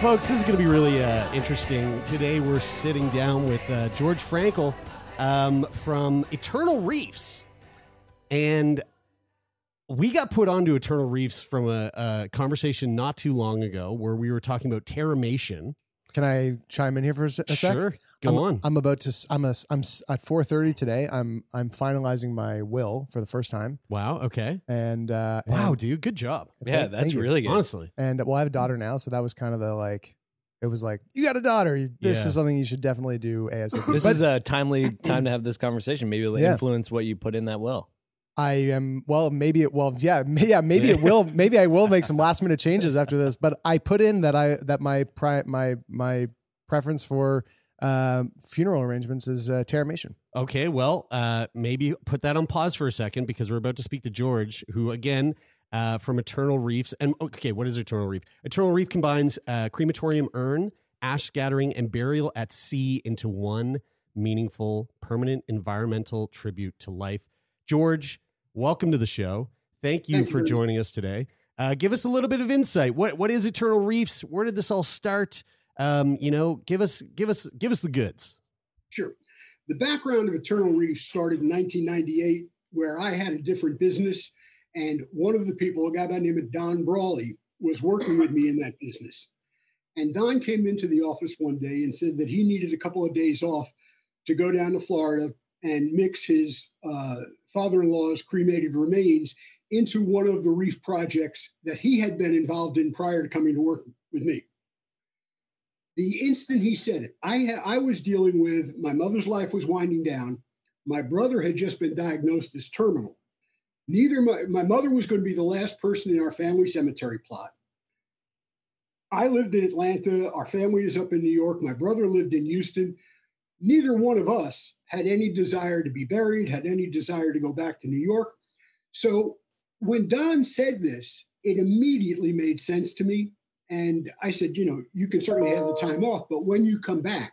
Folks, this is going to be really uh, interesting. Today, we're sitting down with uh, George Frankel um, from Eternal Reefs. And we got put onto Eternal Reefs from a, a conversation not too long ago where we were talking about Terramation. Can I chime in here for a, se- a sec? Sure. Go I'm, on. I'm about to. I'm a. I'm at 4:30 today. I'm. I'm finalizing my will for the first time. Wow. Okay. And uh, Wow, and- dude. Good job. Yeah, Thank- that's thank really good. Honestly. And well, I have a daughter now, so that was kind of the like. It was like you got a daughter. This Yeah. is something you should definitely do ASAP. This But is a timely time to have this conversation. Maybe it'll Yeah. influence what you put in that will. I am well. Maybe it. Well, yeah, may, yeah. Maybe it will. Maybe I will make some last minute changes after this. But I put in that I that my pri- my my preference for um, funeral arrangements is uh, terramation. Okay, well, uh, maybe put that on pause for a second because we're about to speak to George, who again uh, from Eternal Reefs. And okay, what is Eternal Reef? Eternal Reef combines uh, crematorium urn, ash scattering, and burial at sea into one meaningful, permanent environmental tribute to life. George, welcome to the show. Thank you Thank for very joining us today. Uh, give us a little bit of insight. What what is Eternal Reefs? Where did this all start? Um, you know, give us give us give us the goods. Sure. The background of Eternal Reef started in 1998, where I had a different business, and one of the people, a guy by the name of Don Brawley, was working with me in that business. And Don came into the office one day and said that he needed a couple of days off to go down to Florida and mix his uh, father-in-law's cremated remains into one of the reef projects that he had been involved in prior to coming to work with me the instant he said it, I ha- I was dealing with my mother's life was winding down. My brother had just been diagnosed as terminal. Neither my, my mother was going to be the last person in our family cemetery plot. I lived in Atlanta. Our family is up in New York. My brother lived in Houston. Neither one of us had any desire to be buried, had any desire to go back to New York. So when Don said this, it immediately made sense to me. And I said, you know, you can certainly have the time off, but when you come back,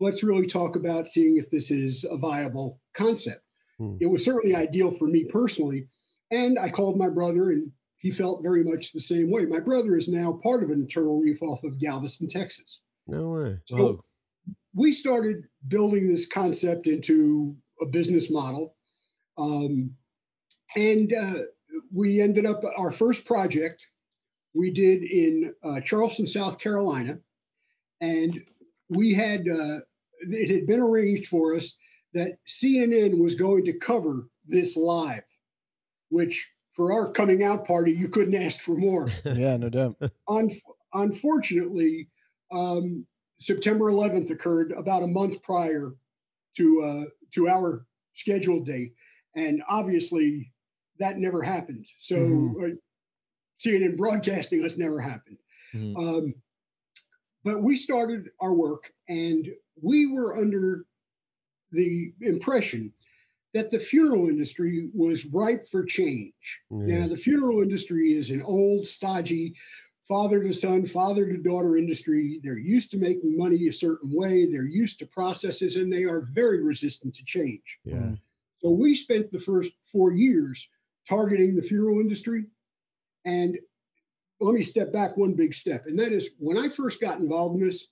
let's really talk about seeing if this is a viable concept. Hmm. It was certainly ideal for me personally. And I called my brother, and he felt very much the same way. My brother is now part of an Eternal Reef off of Galveston, Texas. No way. So we started building this concept into a business model. Um, and uh, we ended up, our first project we did in uh, Charleston, South Carolina. And we had, uh, it had been arranged for us that CNN was going to cover this live, which for our coming out party, you couldn't ask for more. yeah, no doubt. Un- unfortunately, um, September 11th occurred about a month prior to uh, to our scheduled date, and obviously that never happened. So uh, CNN broadcasting us never happened. Mhm. Um, but we started our work, and we were under the impression that the funeral industry was ripe for change. Yeah. Now, the funeral industry is an old, stodgy, father to son, father to daughter industry. They're used to making money a certain way, they're used to processes, and they are very resistant to change. Yeah. So we spent the first four years targeting the funeral industry. And let me step back one big step. And that is when I first got involved in this,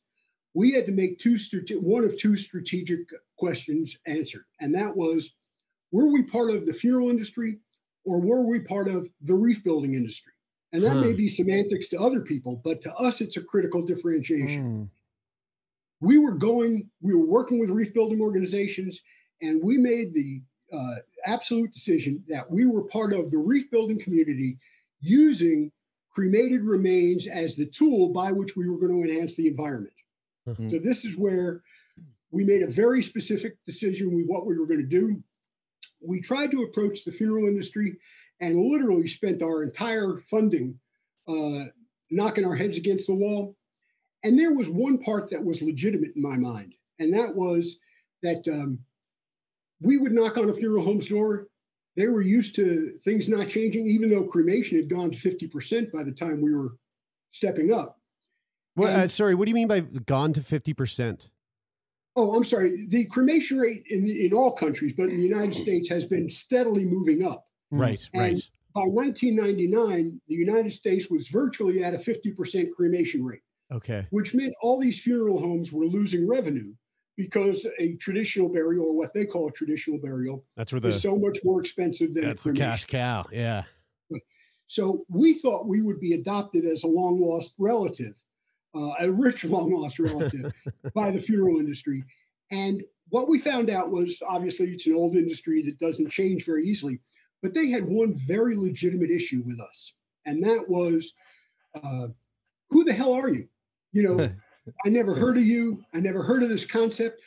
we had to make two one of two strategic questions answered. And that was were we part of the funeral industry or were we part of the reef building industry? And that may be semantics to other people, but to us, it's a critical differentiation. Mm. we were going, we were working with reef building organizations, and we made the uh, absolute decision that we were part of the reef building community using cremated remains as the tool by which we were going to enhance the environment. Mhm. So, this is where we made a very specific decision with what we were going to do. We tried to approach the funeral industry and literally spent our entire funding uh, knocking our heads against the wall. And there was one part that was legitimate in my mind, and that was that um, we would knock on a funeral home's door. They were used to things not changing, even though cremation had gone to 50% by the time we were stepping up. What, uh, sorry, what do you mean by gone to 50%? Oh, I'm sorry. The cremation rate in, in all countries, but in the United States, has been steadily moving up. Right, And right. By 1999, the United States was virtually at a 50% cremation rate. Okay. which meant all these funeral homes were losing revenue because a traditional burial, or what they call a traditional burial, That's where the is so much more expensive than that's a the cash cow. Yeah. So we thought we would be adopted as a long lost relative, uh, a rich long lost relative by the funeral industry. And what we found out was obviously it's an old industry that doesn't change very easily, but they had one very legitimate issue with us. And that was uh, who the hell are you? You know, I never heard of you. I never heard of this concept.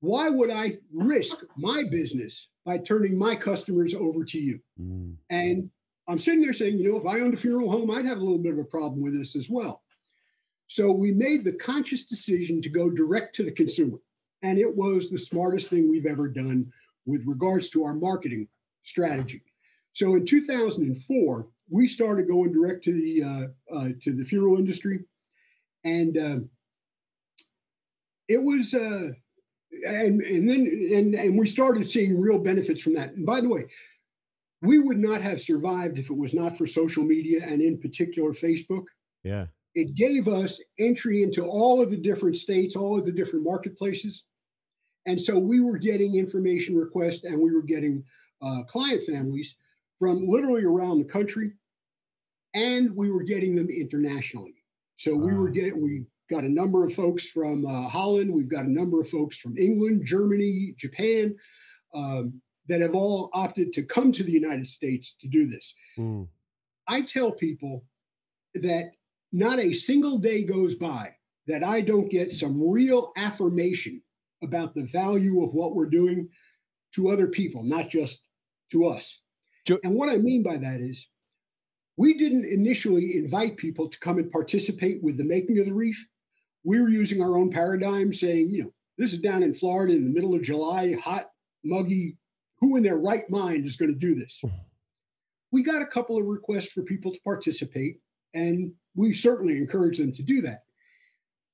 Why would I risk my business by turning my customers over to you? Mm. And I'm sitting there saying, you know, if I owned a funeral home, I'd have a little bit of a problem with this as well. So we made the conscious decision to go direct to the consumer. And it was the smartest thing we've ever done with regards to our marketing strategy. So in 2004, we started going direct to the uh, uh, to the funeral industry, and uh, it was uh, and and then and and we started seeing real benefits from that. And by the way, we would not have survived if it was not for social media and in particular Facebook. Yeah. It gave us entry into all of the different states, all of the different marketplaces. And so we were getting information requests and we were getting uh, client families from literally around the country. And we were getting them internationally. So we were getting, we got a number of folks from uh, Holland, we've got a number of folks from England, Germany, Japan, um, that have all opted to come to the United States to do this. Mm. I tell people that not a single day goes by that I don't get some real affirmation about the value of what we're doing to other people, not just to us. Jo- and what I mean by that is we didn't initially invite people to come and participate with the making of the reef. We were using our own paradigm saying, you know, this is down in Florida in the middle of July, hot, muggy. Who in their right mind is going to do this? we got a couple of requests for people to participate, and we certainly encourage them to do that.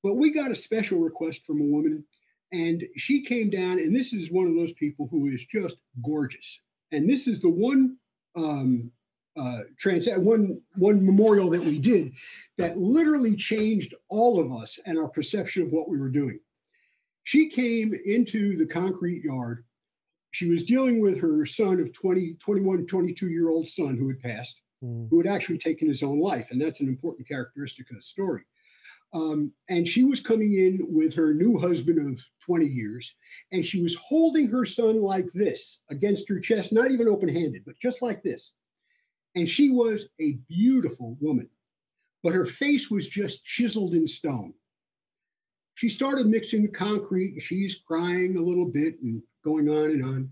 But we got a special request from a woman, and she came down, and this is one of those people who is just gorgeous. And this is the one um, uh, trans one one memorial that we did that literally changed all of us and our perception of what we were doing. She came into the concrete yard she was dealing with her son of 20, 21, 22 year old son who had passed, Mm. who had actually taken his own life. And that's an important characteristic of the story. Um, and she was coming in with her new husband of 20 years, and she was holding her son like this against her chest, not even open handed, but just like this. And she was a beautiful woman, but her face was just chiseled in stone. She started mixing the concrete, and she's crying a little bit and going on and on.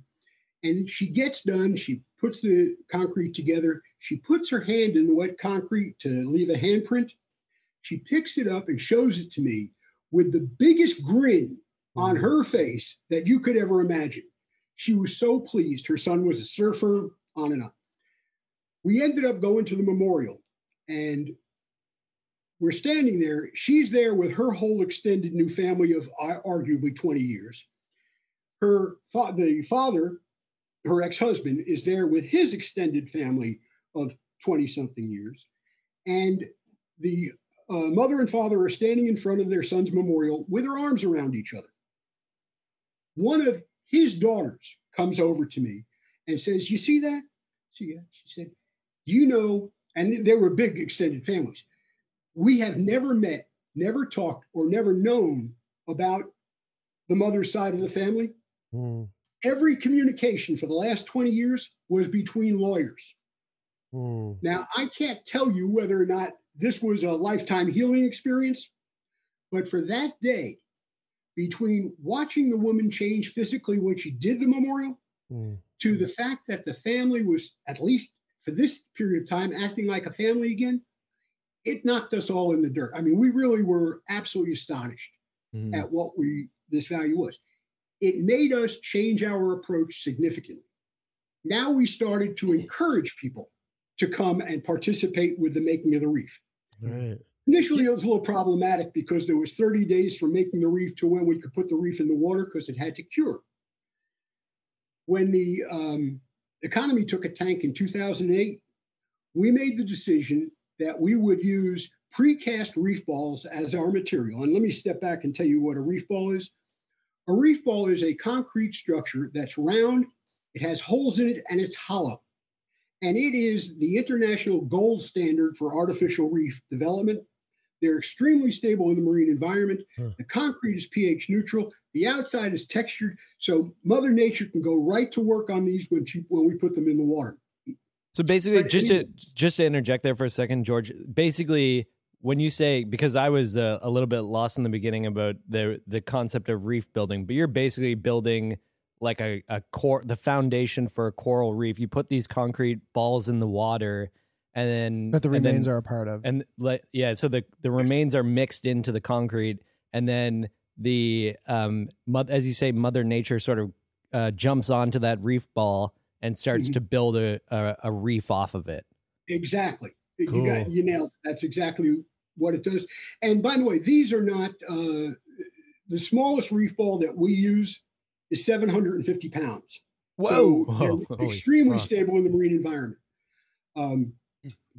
And she gets done, she puts the concrete together, she puts her hand in the wet concrete to leave a handprint. She picks it up and shows it to me with the biggest grin on mm-hmm. her face that you could ever imagine. She was so pleased. Her son was a surfer, on and on. We ended up going to the memorial and we're standing there. She's there with her whole extended new family of arguably 20 years. Her fa- the father, her ex-husband, is there with his extended family of 20 something years. And the uh, mother and father are standing in front of their son's memorial with their arms around each other. One of his daughters comes over to me and says, You see that? She, yeah. she said, You know, and they were big extended families. We have never met, never talked, or never known about the mother's side of the family. Mm, Every communication for the last 20 years was between lawyers. mm. Now, I can't tell you whether or not this was a lifetime healing experience, but for that day, between watching the woman change physically when she did the memorial Mm. to the fact that the family was, at least for this period of time, acting like a family again, it knocked us all in the dirt. I mean, we really were absolutely astonished Mhm. at what we this value was. It made us change our approach significantly. Now we started to encourage people to come and participate with the making of the reef. Right. Initially, it was a little problematic because there was 30 days from making the reef to when we could put the reef in the water because it had to cure. When the um, economy took a tank in 2008, we made the decision that we would use precast reef balls as our material. And let me step back and tell you what a reef ball is. A reef ball is a concrete structure that's round, it has holes in it, and it's hollow. And it is the international gold standard for artificial reef development. They're extremely stable in the marine environment. Huh. The concrete is pH neutral. The outside is textured, so Mother Nature can go right to work on these when she when we put them in the water. So basically, But just to just to interject there for a second, George. Basically, when you say because I was uh, a little bit lost in the beginning about the the concept of reef building, but you're basically building like a, a core the foundation for a coral reef. You put these concrete balls in the water, and then that the and then- remains are a part of. and like yeah so the the remains are mixed into the concrete and then the um mo- as you say mother nature sort of uh, jumps onto that reef ball and starts Mhm. to build a, a a reef off of it Exactly. You got you nailed. it. That's exactly what it does. And by the way, these are not uh, the smallest reef ball that we use is 750 pounds. So Whoa. they're Holy extremely fuck. stable in the marine environment. Um,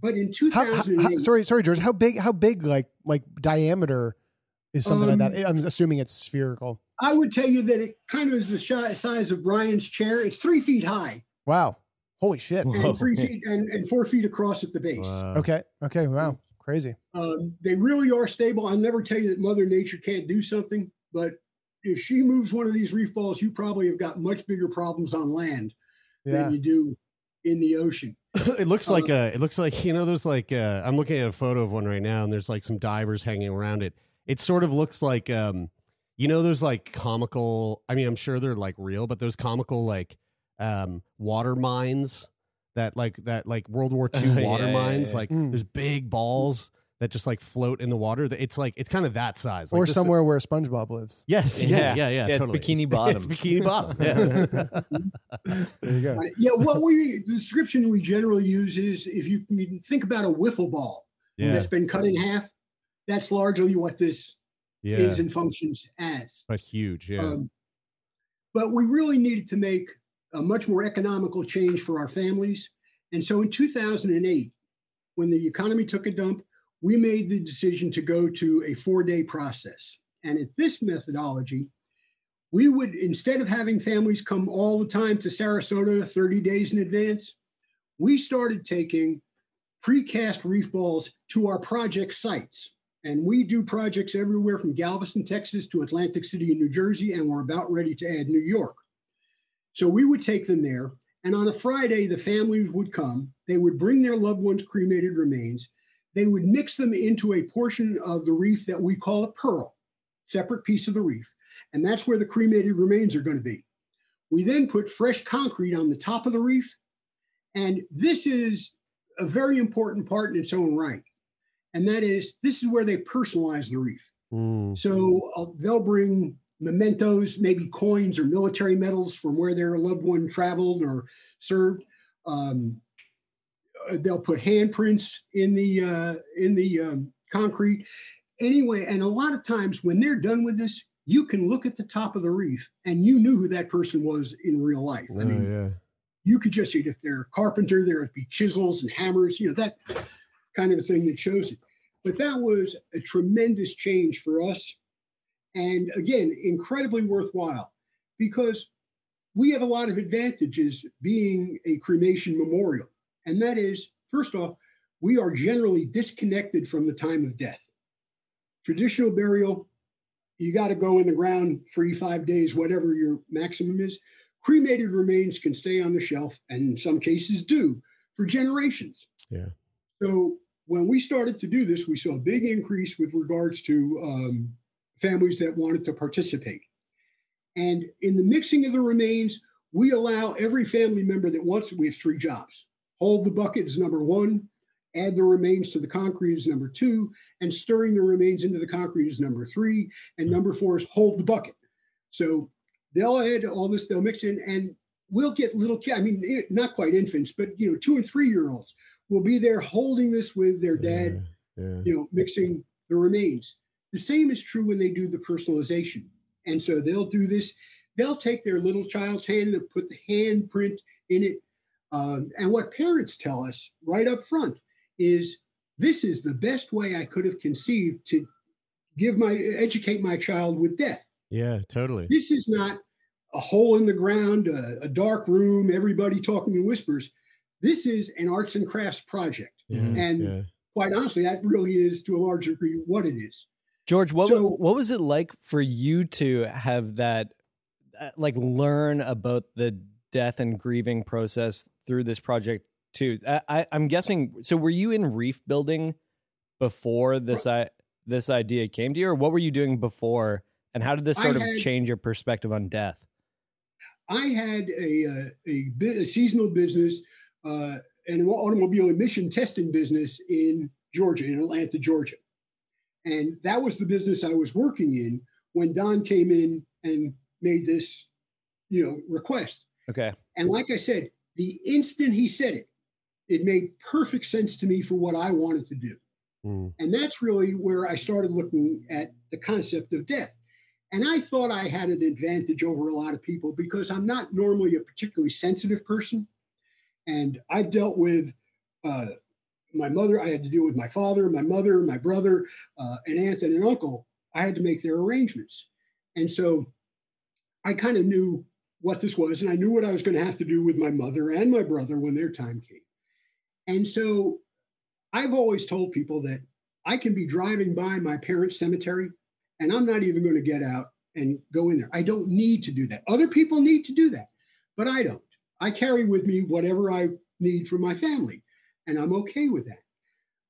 but in How, how, how, sorry, sorry, George. How big? How big? Like like diameter is something like Um, that. I'm assuming it's spherical. I would tell you that it kind of is the shi- size of Brian's chair. It's three feet high Wow. Holy shit. Whoa. and three feet and, and four feet across at the base. Wow. Okay. Okay. Wow. Crazy. Um, they really are stable. I'll never tell you that Mother Nature can't do something, but if she moves one of these reef balls, you probably have got much bigger problems on land Yeah. than you do in the ocean. it looks like Uh, uh it looks like you know there's like uh I'm looking at a photo of one right now and there's like some divers hanging around it. It sort of looks like um you know there's like comical I mean I'm sure they're like real but those comical like um water mines that like that like World War II water yeah, mines yeah. like Mm. there's big balls that just like float in the water. It's like it's kind of that size. Like or this- somewhere where SpongeBob lives. Yes, yeah, Yeah. yeah, yeah, Yeah, it's. Bikini Bottom. it's bikini bottom. Yeah. There you go. Yeah, what we the description we generally use is if you can think about a wiffle ball yeah, that's been cut in half, that's largely what this yeah, is and functions as. but huge. Yeah, Um, but we really needed to make a much more economical change for our families. And so in 2008, when the economy took a dump, we made the decision to go to a four day process. And at this methodology, we would, instead of having families come all the time to Sarasota 30 days in advance, we started taking precast reef balls to our project sites. And we do projects everywhere from Galveston, Texas to Atlantic City in New Jersey, and we're about ready to add New York. So we would take them there. And on a Friday, the families would come. They would bring their loved ones' cremated remains. They would mix them into a portion of the reef that we call a pearl, separate piece of the reef. And that's where the cremated remains are going to be. We then put fresh concrete on the top of the reef. And this is a very important part in its own right. And that is, this is where they personalize the reef. Mm. So uh, they'll bring mementos, maybe coins or military medals from where their loved one traveled or served. Um, they'll put handprints in the uh, in the um, concrete. Anyway, and a lot of times when they're done with this, you can look at the top of the reef and you knew who that person was in real life. I Oh, mean, yeah. you could just see. If they're a carpenter, there would be chisels and hammers, you know, that kind of a thing that shows it. But that was a tremendous change for us. And again, incredibly worthwhile because we have a lot of advantages being a cremation memorial. And that is, first off, we are generally disconnected from the time of death. Traditional burial, you got to go in the ground three, five days, whatever your maximum is. Cremated remains can stay on the shelf, and in some cases do for generations. Yeah. So when we started to do this, we saw a big increase with regards to um, families that wanted to participate. And in the mixing of the remains, we allow every family member that wants it, we have three jobs. Hold the bucket is number one, add the remains to the concrete is number two, and stirring the remains into the concrete is number three, and number four is hold the bucket. So they'll add all this, they'll mix in, and we'll get little kids, I mean, eh, not quite infants, but you know, two and three year olds will be there holding this with their dad, Yeah. you know, mixing the remains. The same is true when they do the personalization. And so they'll do this. They'll take their little child's hand and put the handprint in it. Um, and what parents tell us right up front is this is the best way I could have conceived to give my educate my child with death. Yeah, totally. This is not a hole in the ground, a, a dark room, everybody talking in whispers. This is an arts and crafts project. Yeah, and yeah. quite honestly, that really is to a large degree what it is. George, what So- what was it like for you to have that, uh, like, learn about the death and grieving process through this project too? I, I'm guessing. So, were you in reef building before this I, this idea came to you, or what were you doing before? And how did this sort of change your perspective on death? I had a, uh, a, a seasonal business uh, and an automobile emission testing business in Georgia, in Atlanta, Georgia. And that was the business I was working in when Don came in and made this, you know, request. Okay. And like I said, the instant he said it, it made perfect sense to me for what I wanted to do. Mm. And that's really where I started looking at the concept of death. And I thought I had an advantage over a lot of people because I'm not normally a particularly sensitive person. And I've dealt with uh, my mother, I had to deal with my father, my mother, my brother, uh, an aunt, and an uncle. I had to make their arrangements. And so I kind of knew what this was, and I knew what I was going to have to do with my mother and my brother when their time came. And so I've always told people that I can be driving by my parents' cemetery and I'm not even going to get out and go in there. I don't need to do that. Other people need to do that, but I don't. I carry with me whatever I need for my family, and I'm okay with that.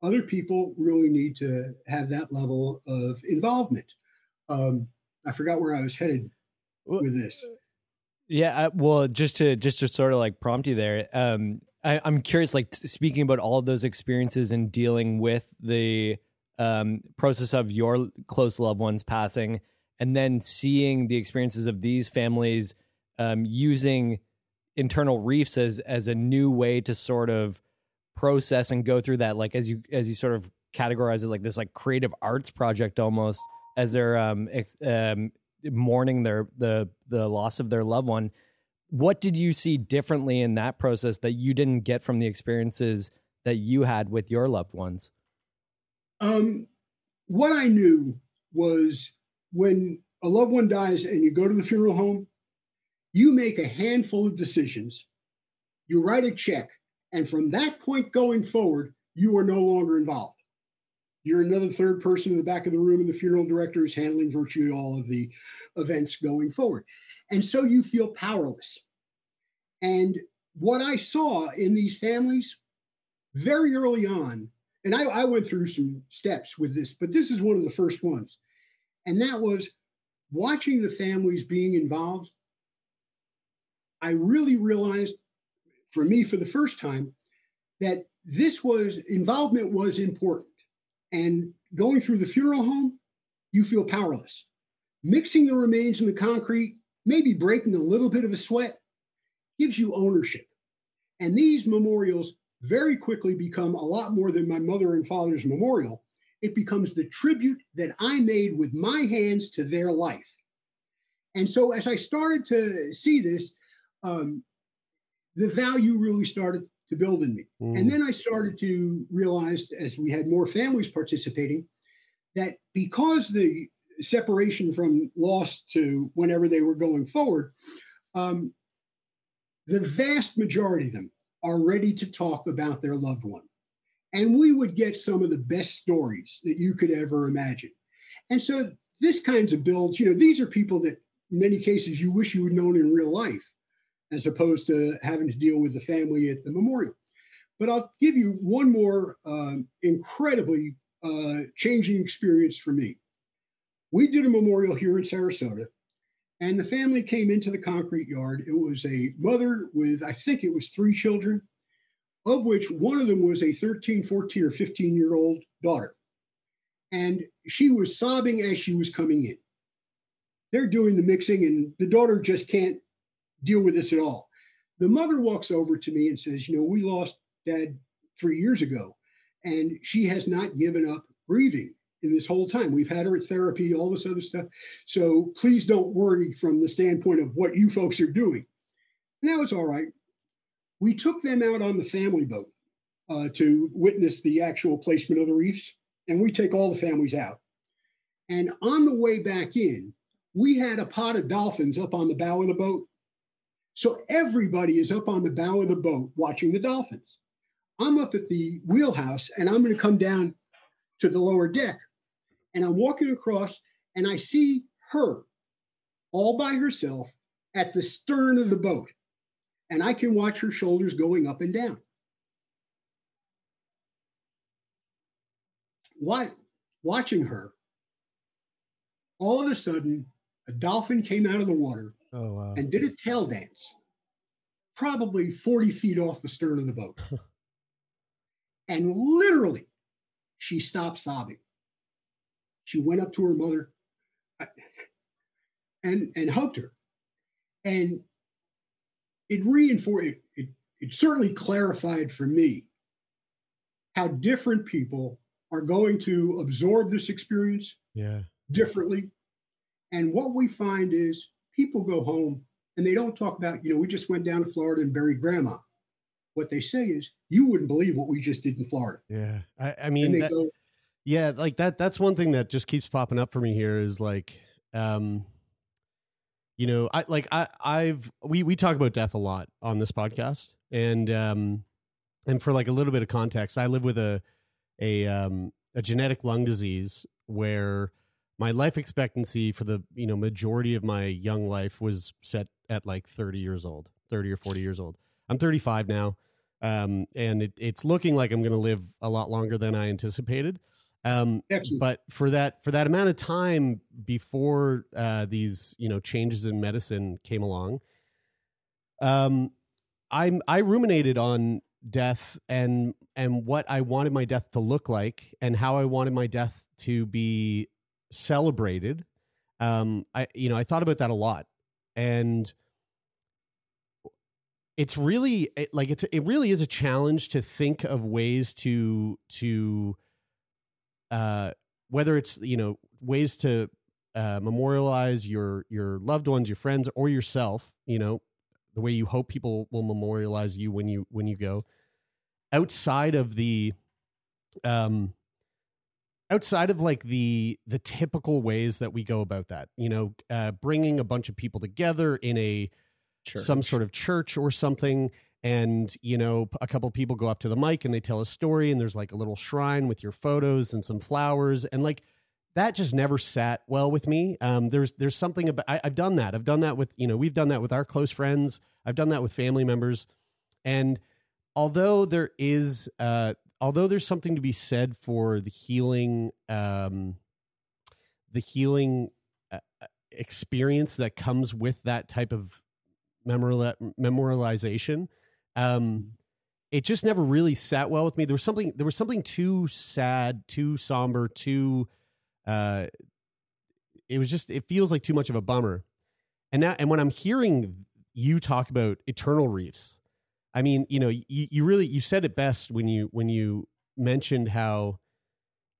Other people really need to have that level of involvement. Um, I forgot where I was headed with this. Yeah, well, just to just to sort of like prompt you there, um, I, I'm curious, like speaking about all those experiences and dealing with the um, process of your close loved ones passing, and then seeing the experiences of these families um, using Eternal Reefs as as a new way to sort of process and go through that, like as you as you sort of categorize it, like this like creative arts project almost as they're um, ex- um, mourning their the the loss of their loved one what did you see differently in that process that you didn't get from the experiences that you had with your loved ones Um, what I knew was when a loved one dies and you go to the funeral home, you make a handful of decisions, you write a check, and from that point going forward, you are no longer involved. You're another third person in the back of the room, and the funeral director is handling virtually all of the events going forward. And so you feel powerless. And what I saw in these families very early on, and I, I went through some steps with this, but this is one of the first ones. And that was watching the families being involved. I really realized, for me, for the first time, that this was involvement was important. And going through the funeral home, you feel powerless. Mixing the remains in the concrete, maybe breaking a little bit of a sweat, gives you ownership. And these memorials very quickly become a lot more than my mother and father's memorial. It becomes the tribute that I made with my hands to their life. And so as I started to see this, um, the value really started to build in me. And then I started to realize, as we had more families participating, that because the separation from loss to whenever they were going forward, um, the vast majority of them are ready to talk about their loved one. And we would get some of the best stories that you could ever imagine. And so this kinds of builds, you know, these are people that in many cases you wish you had known in real life, as opposed to having to deal with the family at the memorial. But I'll give you one more um, incredibly uh, changing experience for me. We did a memorial here in Sarasota, and the family came into the concrete yard. It was a mother with, I think it was three children, of which one of them was a 13, 14, or 15 year old daughter. And she was sobbing as she was coming in. They're doing the mixing, and the daughter just can't deal with this at all. The mother walks over to me and says, You know, we lost dad three years ago, and she has not given up grieving in this whole time. We've had her at therapy, all this other stuff. So please don't worry from the standpoint of what you folks are doing. And that was all right. We took them out on the family boat uh, to witness the actual placement of the reefs, and we take all the families out. And on the way back in, we had a pot of dolphins up on the bow of the boat. So everybody is up on the bow of the boat watching the dolphins. I'm up at the wheelhouse and I'm going to come down to the lower deck. And I'm walking across and I see her all by herself at the stern of the boat. And I can watch her shoulders going up and down. What, watching her, all of a sudden, a dolphin came out of the water Oh wow. and did a tail dance, probably 40 feet off the stern of the boat. and literally, she stopped sobbing. She went up to her mother uh, and, and hugged her. And it reinforced, it, it, it certainly clarified for me how different people are going to absorb this experience Yeah. differently. And what we find is people go home and they don't talk about, you know, we just went down to Florida and buried grandma. What they say is, you wouldn't believe what we just did in Florida. Yeah. I, I mean, that- go, yeah, like that. That's one thing that just keeps popping up for me here is like, um, you know, I like I I've we we talk about death a lot on this podcast, and um, and for like a little bit of context, I live with a a um a genetic lung disease where my life expectancy for the you know majority of my young life was set at like 30 years old 30 or 40 years old. I'm 35 now um, and it, it's looking like i'm going to live a lot longer than i anticipated. Um, but for that for that amount of time before uh, these you know changes in medicine came along um, i i ruminated on death and and what I wanted my death to look like and how I wanted my death to be celebrated. Um, I you know I thought about that a lot, and it's really it, like it's it really is a challenge to think of ways to to uh, whether it's you know ways to uh, memorialize your your loved ones, your friends, or yourself. You know the way you hope people will memorialize you when you when you go outside of the um outside of like the the typical ways that we go about that you know uh bringing a bunch of people together in a some sort of church or something and you know a couple people go up to the mic and they tell a story and there's like a little shrine with your photos and some flowers and like that just never sat well with me. Um there's there's something about I, i've done that. I've done that with you know we've done that with our close friends. I've done that with family members. And although there is uh although there's something to be said for the healing um the healing uh, experience that comes with that type of memorial memorialization um it just never really sat well with me. There was something there was something too sad too somber too uh it was just it feels like too much of a bummer. And now and when i'm hearing you talk about eternal reefs I mean, you know, you, you really you said it best when you when you mentioned how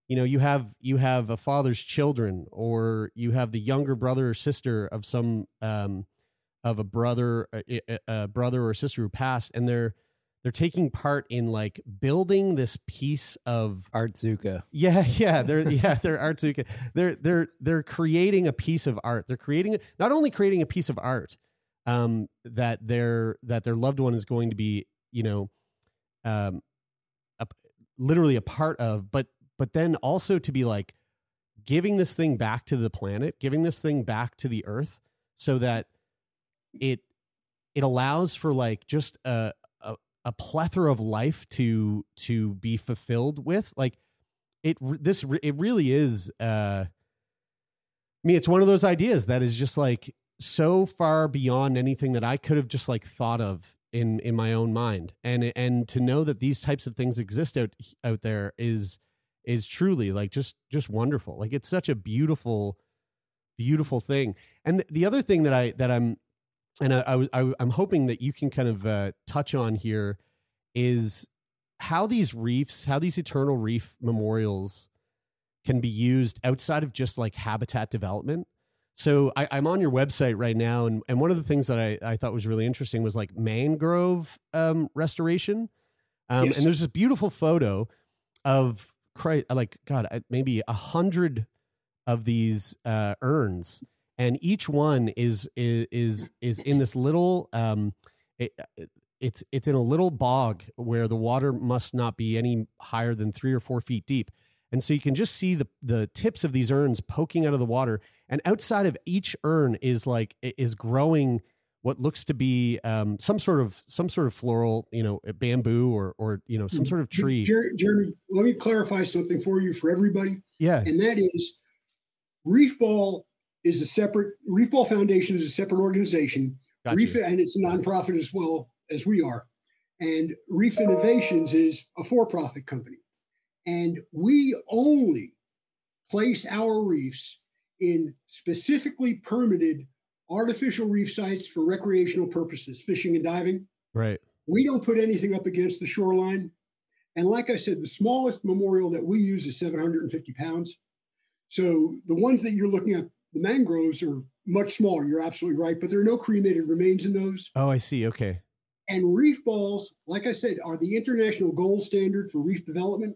you know you have you have a father's children or you have the younger brother or sister of some um of a brother a, a- a brother or sister who passed and they're they're taking part in like building this piece of Artzuka. yeah, yeah, they're yeah, they're Artsuka. They're they're they're creating a piece of art. They're creating not only creating a piece of art um that their that their loved one is going to be, you know, um up, literally a part of, but but then also to be like giving this thing back to the planet, giving this thing back to the earth so that it it allows for like just a a, a plethora of life to to be fulfilled with like it this it really is uh I mean, it's one of those ideas that is just like so far beyond anything that I could have just like thought of in in my own mind, and and to know that these types of things exist out out there is is truly like just just wonderful. Like it's such a beautiful, beautiful thing. And the, the other thing that I that I'm and I, I I'm hoping that you can kind of uh, touch on here is how these reefs, how these eternal reef memorials can be used outside of just like habitat development. So I, I'm on your website right now, and, and one of the things that I, I thought was really interesting was like mangrove um, restoration. Um, Yes. And there's this beautiful photo of Christ, like God, maybe a hundred of these uh, urns, and each one is is is, is in this little. Um, it, it's it's in a little bog where the water must not be any higher than three or four feet deep. And so you can just see the the tips of these urns poking out of the water, and outside of each urn is like is growing what looks to be um, some sort of some sort of floral, you know, bamboo or or you know some sort of tree. Jer- Jeremy, let me clarify something for you for everybody, Yeah, and that is Reef Ball is a separate Reef Ball Foundation is a separate organization. Got Reef and it's a nonprofit as well as we are. And Reef Innovations is a for-profit company. And we only place our reefs in specifically permitted artificial reef sites for recreational purposes, fishing and diving. right. We don't put anything up against the shoreline. And like I said, the smallest memorial that we use is 750 pounds. So the ones that you're looking at, the mangroves are much smaller. You're absolutely right, but there are no cremated remains in those. Oh, I see. Okay. And reef balls, like I said, are the international gold standard for reef development.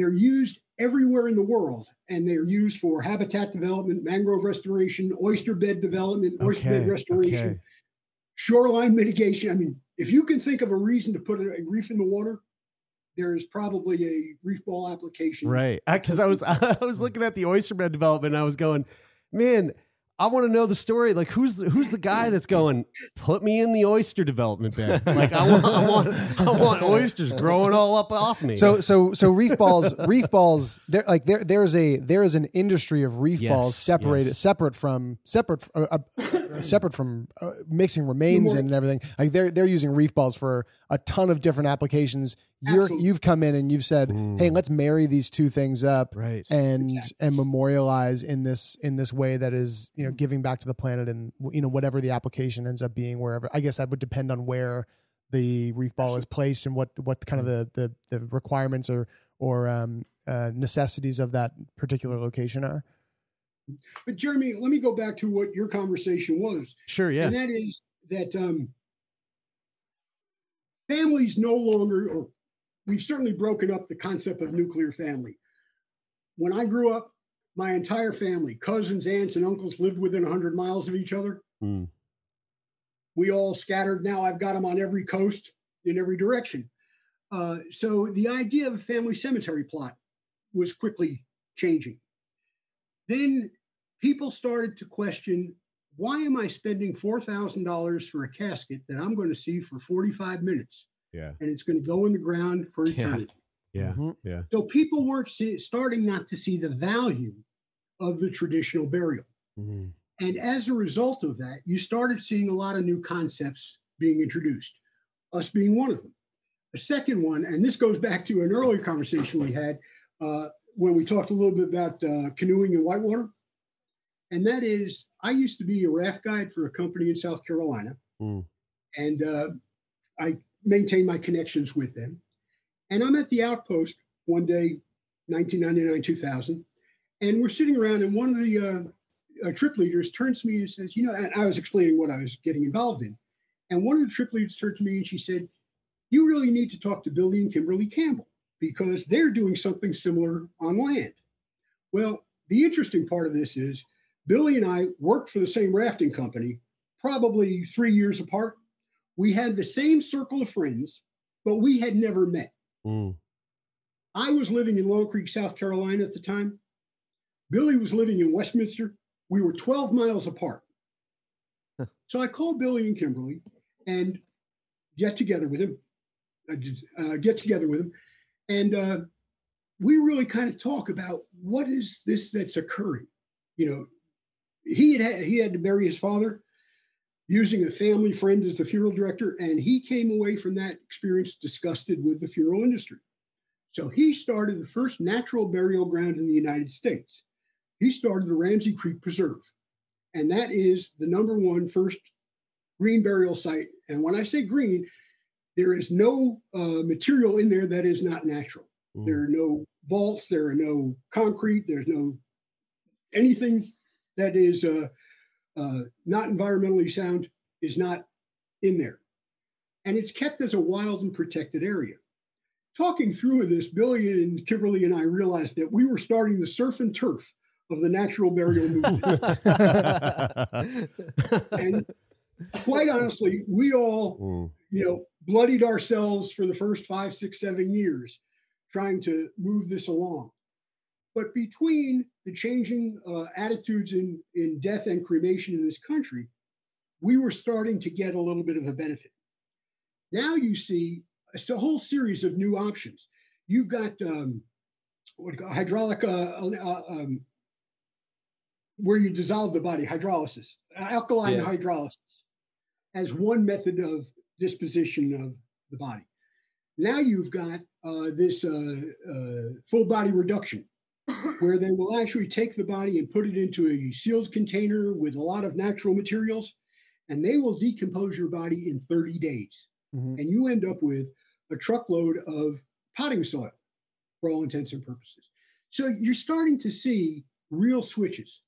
They're used everywhere in the world, and they're used for habitat development, mangrove restoration, oyster bed development, oyster bed restoration, okay. shoreline mitigation. I mean, if you can think of a reason to put a reef in the water, there is probably a reef ball application. Right. Because I was I was looking at the oyster bed development and I was going, man, I want to know the story. Like who's who's the guy that's going, put me in the oyster development bed. Like I want I want I want oysters growing all up off me. So so so reef balls reef balls there like there there's a there is an industry of reef Yes, balls separated yes. separate from separate uh, uh, separate from uh, mixing remains in and everything like they're they're using reef balls for a ton of different applications you're Absolutely. you've come in and you've said hey let's marry these two things up Right. and Exactly. and memorialize in this in this way that is you know giving back to the planet and you know whatever the application ends up being wherever I guess that would depend on where the reef ball is placed and what what kind of the the, the requirements or or um, uh, necessities of that particular location are. But Jeremy, let me go back to what your conversation was. sure, yeah. and that is that um, families no longer, or we've certainly broken up the concept of nuclear family. When I grew up, my entire family, cousins, aunts, and uncles lived within 100 miles of each other. Hmm. We all scattered. Now I've got them on every coast in every direction. Uh, so the idea of a family cemetery plot was quickly changing. Then people started to question why am I spending $4,000 for a casket that I'm going to see for 45 minutes Yeah. and it's going to go in the ground for Yeah. eternity? Yeah. Mhm. Yeah. So people weren't see, starting not to see the value of the traditional burial. Mhm. And as a result of that, you started seeing a lot of new concepts being introduced, us being one of them. A second one, and this goes back to an earlier conversation we had uh, when we talked a little bit about uh, canoeing in whitewater. And that is, I used to be a raft guide for a company in South Carolina, Mm. and uh, I maintain my connections with them. And I'm at the outpost one day, 1999, 2000, and we're sitting around, and one of the uh, uh, trip leaders turns to me and says, You know, and I was explaining what I was getting involved in. And one of the trip leaders turned to me and she said, You really need to talk to Billy and Kimberly Campbell because they're doing something similar on land. Well, the interesting part of this is Billy and I worked for the same rafting company, probably three years apart. We had the same circle of friends, but we had never met. Mm. I was living in Long Creek, South Carolina at the time. Billy was living in Westminster. We were 12 miles apart. so I called Billy and Kimberly and get together with him, uh, uh, get together with him. And uh, we really kind of talk about what is this that's occurring. You know, he had, he had to bury his father using a family friend as the funeral director, and he came away from that experience disgusted with the funeral industry. So he started the first natural burial ground in the United States. He started the Ramsey Creek Preserve, and that is the number one first green burial site. And when I say green, there is no uh, material in there that is not natural. Mm. There are no vaults, there are no concrete, there's no anything that is uh, uh, not environmentally sound is not in there. And it's kept as a wild and protected area. Talking through this, Billy and Kimberly and I realized that we were starting the surf and turf of the natural burial movement. and quite honestly, we all, Mm. you know, bloodied ourselves for the first five, six, seven years trying to move this along. But between the changing uh, attitudes in, in death and cremation in this country, we were starting to get a little bit of a benefit. Now you see it's a whole series of new options. You've got um, what do you call- hydraulic, uh, uh, um, where you dissolve the body, hydrolysis, alkaline Yeah. hydrolysis, as one method of disposition of the body. Now you've got uh, this uh, uh, full body reduction, where they will actually take the body and put it into a sealed container with a lot of natural materials, and they will decompose your body in 30 days. Mhm. And you end up with a truckload of potting soil for all intents and purposes. So you're starting to see real switches.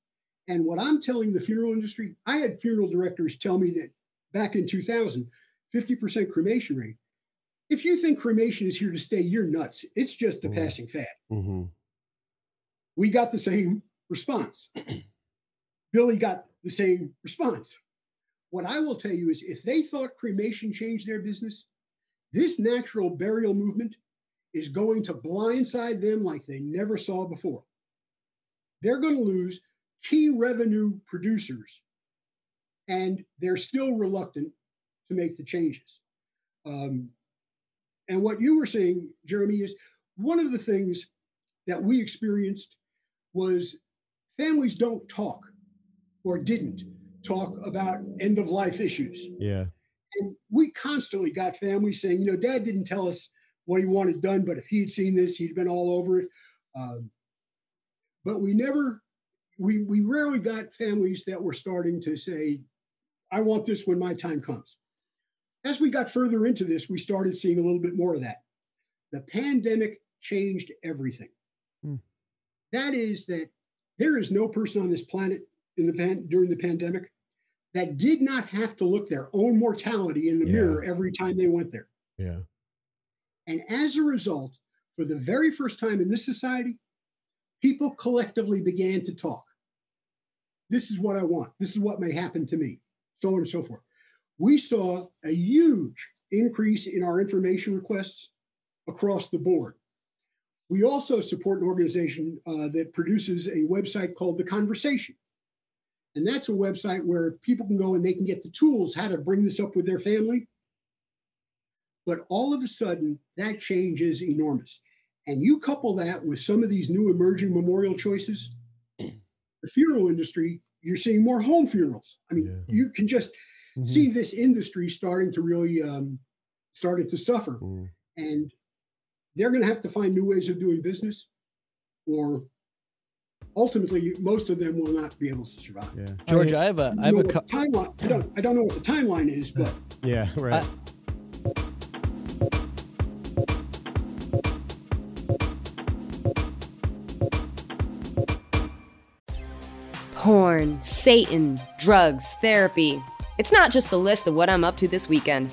And what I'm telling the funeral industry, I had funeral directors tell me that back in 2000, 50% cremation rate. If you think cremation is here to stay, you're nuts. It's just a Mhm. passing fad. Mhm. We got the same response. Billy got the same response. What I will tell you is if they thought cremation changed their business, this natural burial movement is going to blindside them like they never saw before. They're going to lose key revenue producers, and they're still reluctant to make the changes. Um, and what you were saying, Jeremy, is one of the things that we experienced was families don't talk or didn't talk about end of life issues. Yeah. And we constantly got families saying, you know, dad didn't tell us what he wanted done, but if he had seen this, he'd been all over it. Um, but we never, we, we rarely got families that were starting to say, I want this when my time comes. As we got further into this, we started seeing a little bit more of that. The pandemic changed everything. Hmm. That is that there is no person on this planet in the pan, during the pandemic that did not have to look their own mortality in the Yeah. mirror every time they went there. Yeah. And as a result, for the very first time in this society, people collectively began to talk. This is what I want. This is what may happen to me, so on and so forth. We saw a huge increase in our information requests across the board. We also support an organization uh, that produces a website called The Conversation. And that's a website where people can go and they can get the tools how to bring this up with their family. But all of a sudden, that change is enormous. And you couple that with some of these new emerging memorial choices, the funeral industry, you're seeing more home funerals. I mean, Yeah. you can just Mhm. see this industry starting to really um, starting to suffer, Mm. and they're going to have to find new ways of doing business, or ultimately, most of them will not be able to survive. Yeah. George, I have a I have know a what co- timeline. I don't. I don't know what the timeline is, but Yeah. Right. Porn, Satan, drugs, therapy. It's not just the list of what I'm up to this weekend.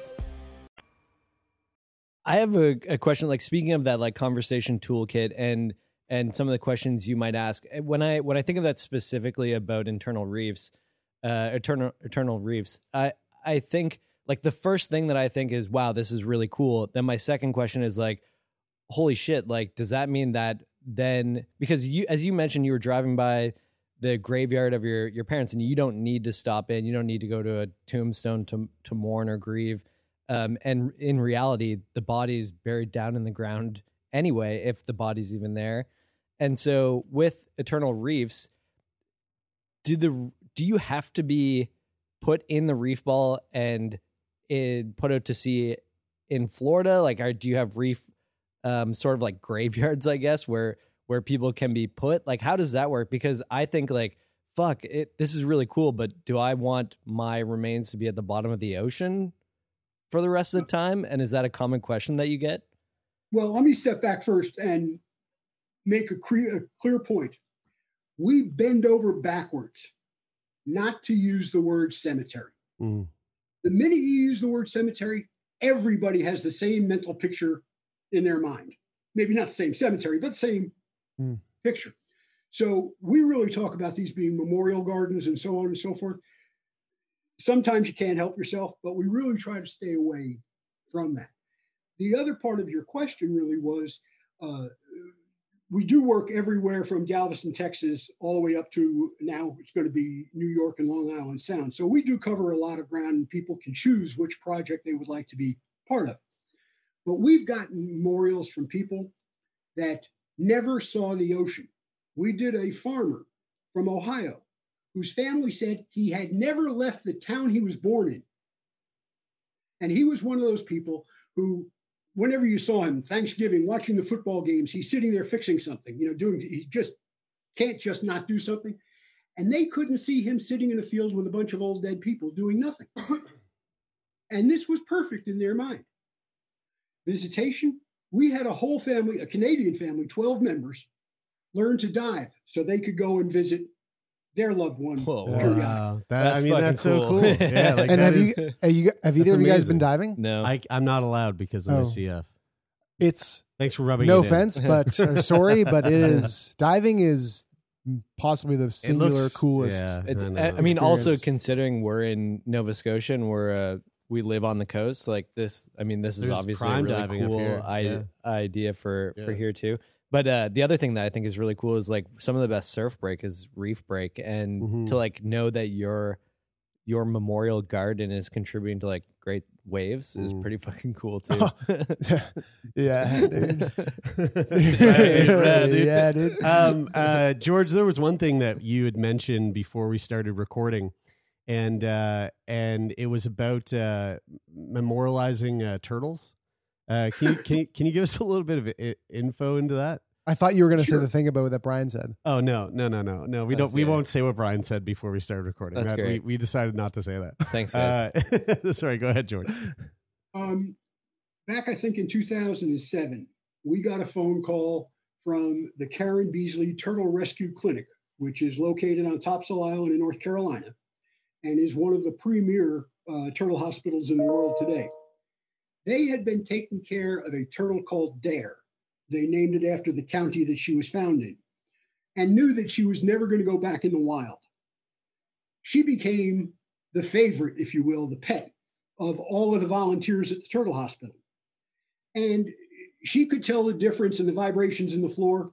I have a, a question. Like speaking of that, like conversation toolkit and and some of the questions you might ask eh, when I when I think of that specifically about internal reefs, uh, eternal eternal reefs. I I think like the first thing that I think is wow, this is really cool. Then my second question is like, holy shit! Like, does that mean that then because you as you mentioned you were driving by the graveyard of your your parents and you don't need to stop in, you don't need to go to a tombstone to to mourn or grieve um, and in reality, the body's buried down in the ground anyway, if the body's even there. And so with Eternal Reefs, do the do you have to be put in the reef ball and put out to sea in Florida? Like, are, do you have reef um, sort of like graveyards, I guess, where where people can be put? Like, how does that work? Because I think like fuck it, this is really cool, but do I want my remains to be at the bottom of the ocean for the rest of the time? And is that a common question that you get? Well, let me step back first and make a, cre- a clear point. We bend over backwards not to use the word cemetery. Mm. The minute you use the word cemetery, everybody has the same mental picture in their mind. Maybe not the same cemetery, but same Mm. picture. So we really talk about these being memorial gardens and so on and so forth. Sometimes you can't help yourself, but we really try to stay away from that. The other part of your question really was uh, we do work everywhere from Galveston, Texas, all the way up to now it's going to be New York and Long Island Sound. So we do cover a lot of ground, and people can choose which project they would like to be part of. But we've gotten memorials from people that never saw the ocean. We did a farmer from Ohio whose family said he had never left the town he was born in. And he was one of those people who, whenever you saw him, Thanksgiving, watching the football games, he's sitting there fixing something, you know, doing, he just can't just not do something. And they couldn't see him sitting in a field with a bunch of old dead people doing nothing. and this was perfect in their mind. Visitation, we had a whole family, a Canadian family, 12 members, learn to dive so they could go and visit their loved one. Whoa, periodically. Wow. That, That's I mean, that's so cool. cool. Yeah, like and have is- you have you have either of you guys been diving? No. I, I'm not allowed because of Oh. my CF. It's Thanks for rubbing no it in. offense, but sorry, but it is diving is possibly the singular looks- coolest. yeah. It's. I I, know. I mean, also considering we're in Nova Scotia and we're uh, we live on the coast, like this. I mean, this is obviously a really cool I- yeah. idea for for here too. But uh, the other thing that I think is really cool is like some of the best surf break is reef break, and Mhm. to like know that your your memorial garden is contributing to like great waves is Mm. pretty fucking cool too. yeah, dude. Right, right, dude. yeah, dude. um, uh, George, there was one thing that you had mentioned before we started recording, and uh, and it was about uh, memorializing uh, turtles. Uh, can you can you, can you give us a little bit of i- info into that? I thought you were going to Sure. say the thing about that Brian said. Oh no no no no no we don't we Okay. won't say what Brian said before we started recording. That's That- we, great. we decided not to say that. Thanks, guys. Uh, sorry, go ahead, George. Um, back, I think in 2007, we got a phone call from the Karen Beasley Turtle Rescue Clinic, which is located on Topsail Island in North Carolina and is one of the premier uh, turtle hospitals in the world today. They had been taking care of a turtle called Dare. They named it after the county that she was found in and knew that she was never going to go back in the wild. She became the favorite, if you will, the pet of all of the volunteers at the turtle hospital. And she could tell the difference in the vibrations in the floor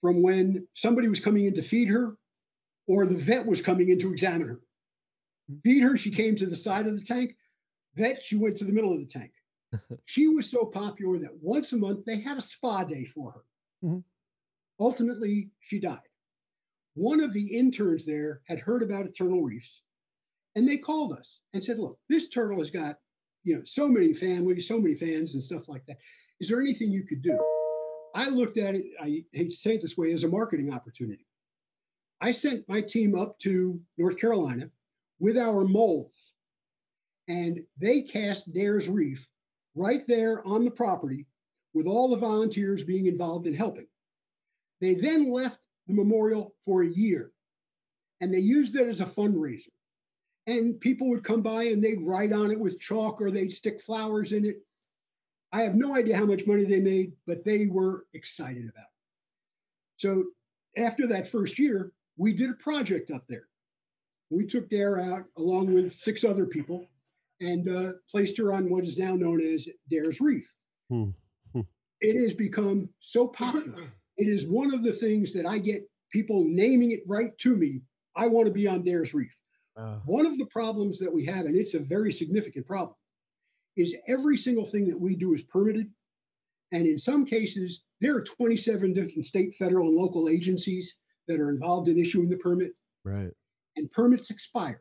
from when somebody was coming in to feed her or the vet was coming in to examine her. Hmm. Feed her, she came to the side of the tank. Vet, she went to the middle of the tank. She was so popular that once a month they had a spa day for her. Mhm. Ultimately, she died. One of the interns there had heard about Eternal Reefs and they called us and said, look, this turtle has got, you know, so many families, so many fans and stuff like that. Is there anything you could do? I looked at it, I hate to say it this way, as a marketing opportunity. I sent my team up to North Carolina with our moles, and they cast Dare's Reef right there on the property with all the volunteers being involved in helping. They then left the memorial for a year and they used it as a fundraiser. And people would come by and they'd write on it with chalk or they'd stick flowers in it. I have no idea how much money they made, but they were excited about it. So after that first year, we did a project up there. We took Dare out along with six other people and uh, placed her on what is now known as Dare's Reef. Hmm. It has become so popular. It is one of the things that I get people naming it right to me. I want to be on Dare's Reef. Uh, One of the problems that we have, and it's a very significant problem, is every single thing that we do is permitted. And in some cases, there are 27 different state, federal, and local agencies that are involved in issuing the permit, right. and permits expire.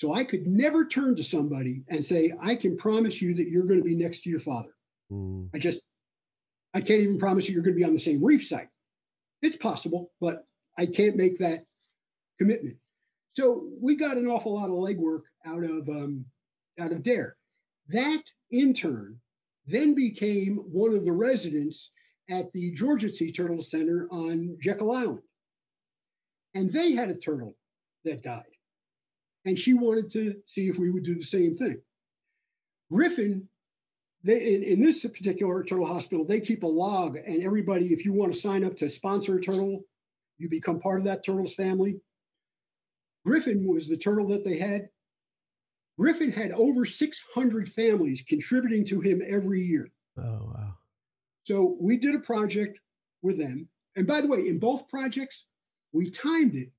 So I could never turn to somebody and say, I can promise you that you're going to be next to your father. Mm. I just, I can't even promise you you're going to be on the same reef site. It's possible, but I can't make that commitment. So we got an awful lot of legwork out of um, out of Dare. That intern then became one of the residents at the Georgia Sea Turtle Center on Jekyll Island, and they had a turtle that died, and she wanted to see if we would do the same thing. Griffin they in, in this particular turtle hospital they keep a log and everybody if you want to sign up to sponsor a turtle you become part of that turtle's family griffin was the turtle that they had griffin had over 600 families contributing to him every year Oh wow. so we did a project with them and by the way in both projects we timed it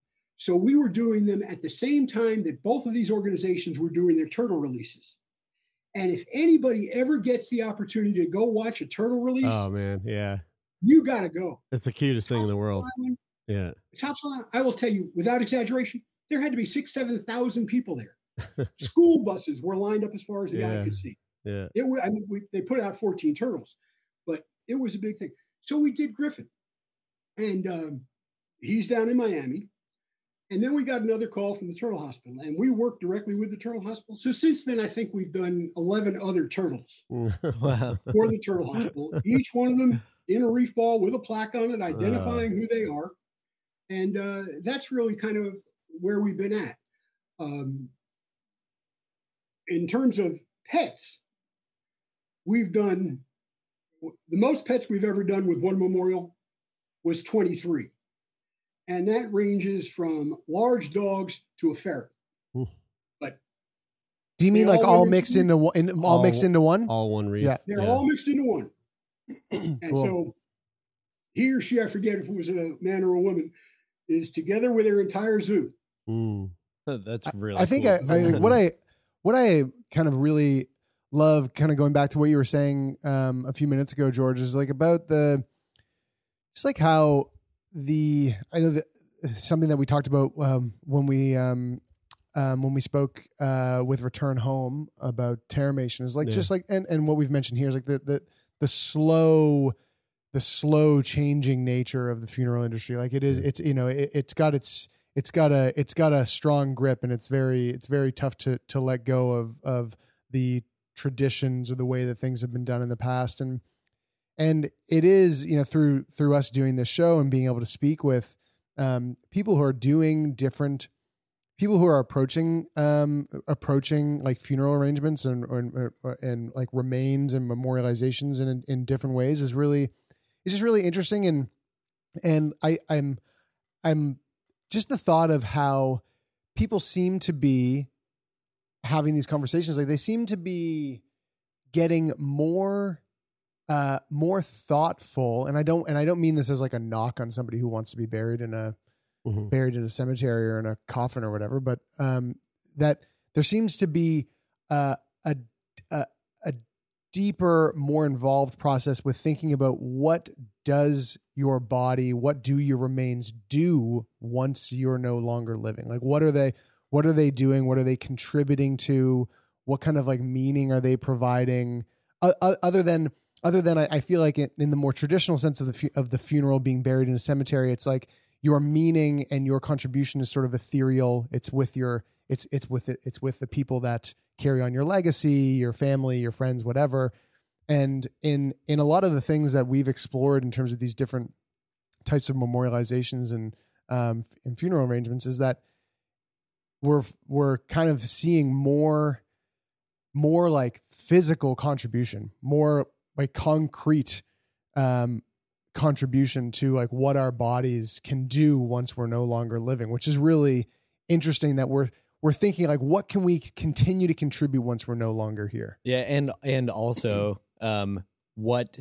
so we were doing them at the same time that both of these organizations were doing their turtle releases and if anybody ever gets the opportunity to go watch a turtle release, Oh man, yeah. you got to go. It's the cutest thing in the world. Island, Yeah. Island, I will tell you, without exaggeration, there had to be six, seven thousand people there. School buses were lined up as far as the Yeah. eye could see. Yeah. It I mean, we, they put out 14 turtles, but it was a big thing. So we did Griffin, and um, he's down in Miami. And then we got another call from the Turtle Hospital, and we worked directly with the Turtle Hospital. So since then, I think we've done 11 other turtles Wow. for the Turtle Hospital, each one of them in a reef ball with a plaque on it identifying who they are. And uh, that's really kind of where we've been at. Um, in terms of pets, we've done the most pets we've ever done with one memorial was 23. And that ranges from large dogs to a ferret. But Do you mean like all all mixed into- into one? In, all, mixed into one? All one reef. Yeah. they're all mixed into one. and Cool. so he or she, I forget if it was a man or a woman, is together with their entire zoo. Mm. That's really. I think cool. I, I what I what I kind of really love, kind of going back to what you were saying um, a few minutes ago, George, is like about the just like how the I know that something that we talked about um, when we um, um, when we spoke uh, with Return Home about terramation is like Yeah. just like and, and what we've mentioned here is like the the the slow the slow changing nature of the funeral industry. Like it is it's you know it, it's got its it's got a it's got a strong grip and it's very it's very tough to to let go of of the traditions or the way that things have been done in the past. And and it is you know through through us doing this show and being able to speak with um, people who are doing different people who are approaching um, approaching like funeral arrangements and or, or, and like remains and memorializations in in different ways is really it's just really interesting. And and I I'm I'm just the thought of how people seem to be having these conversations like they seem to be getting more uh more thoughtful and I don't and I don't mean this as like a knock on somebody who wants to be buried in a Mhm. buried in a cemetery or in a coffin or whatever but um that there seems to be uh, a a a deeper more involved process with thinking about what does your body what do your remains do once you're no longer living? Like what are they what are they doing? What are they contributing to? What kind of like meaning are they providing? Uh, other than other than I, I feel like in the more traditional sense of the fu- of the funeral being buried in a cemetery it's like your meaning and your contribution is sort of ethereal. It's with your it's it's with it, it's with the people that carry on your legacy, your family, your friends, whatever. And in in a lot of the things that we've explored in terms of these different types of memorializations and um, and funeral arrangements is that we're we're kind of seeing more more like physical contribution, more like concrete um, contribution to like what our bodies can do once we're no longer living, which is really interesting that we're we're thinking like what can we continue to contribute once we're no longer here. Yeah, and and also um what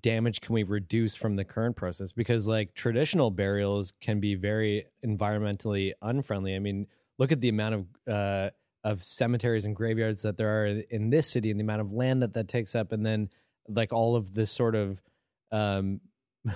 damage can we reduce from the current process because like traditional burials can be very environmentally unfriendly. I mean, look at the amount of uh of cemeteries and graveyards that there are in this city and the amount of land that that takes up and then like all of this sort of um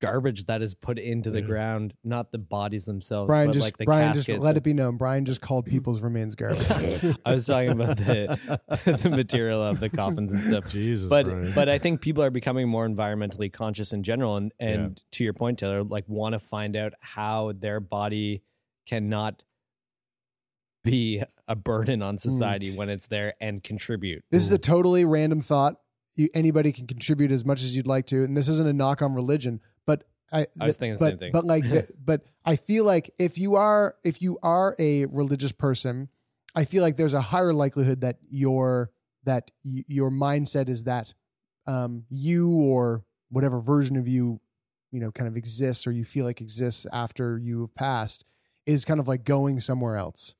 garbage that is put into the Yeah. ground not the bodies themselves Brian but just like the Brian just caskets let it be known. Brian just called people's remains garbage. I was talking about the the material of the coffins and stuff. Jesus, but Brian. but I think people are becoming more environmentally conscious in general, and and to your point, Taylor, like want to find out how their body cannot be a burden on mm. society when it's there and contribute. This is a mm. totally random thought. You, anybody can contribute as much as you'd like to, and this isn't a knock on religion, but I, I was thinking the but, same thing. But like, but I feel like if you are if you are a religious person, I feel like there's a higher likelihood that your that y- your mindset is that um, you or whatever version of you, you know, kind of exists or you feel like exists after you have passed is kind of like going somewhere else,